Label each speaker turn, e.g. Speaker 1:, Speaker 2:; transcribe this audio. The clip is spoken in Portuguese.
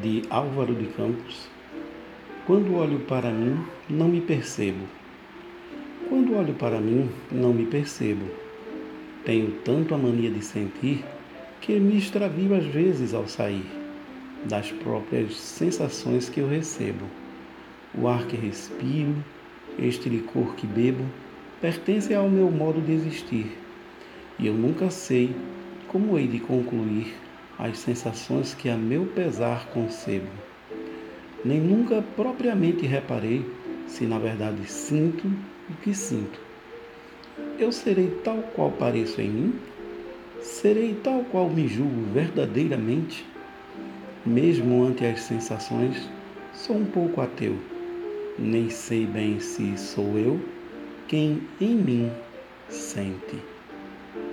Speaker 1: de Álvaro de Campos. Quando olho para mim, não me percebo. Quando olho para mim, não me percebo. Tenho tanto a mania de sentir que me extravio às vezes ao sair das próprias sensações que eu recebo. O ar que respiro, este licor que bebo, pertence ao meu modo de existir. E eu nunca sei como hei de concluir as sensações que a meu pesar concebo. Nem nunca propriamente reparei se na verdade sinto o que sinto. Eu serei tal qual pareço em mim? Serei tal qual me julgo verdadeiramente? Mesmo ante as sensações, sou um pouco ateu. Nem sei bem se sou eu quem em mim sente.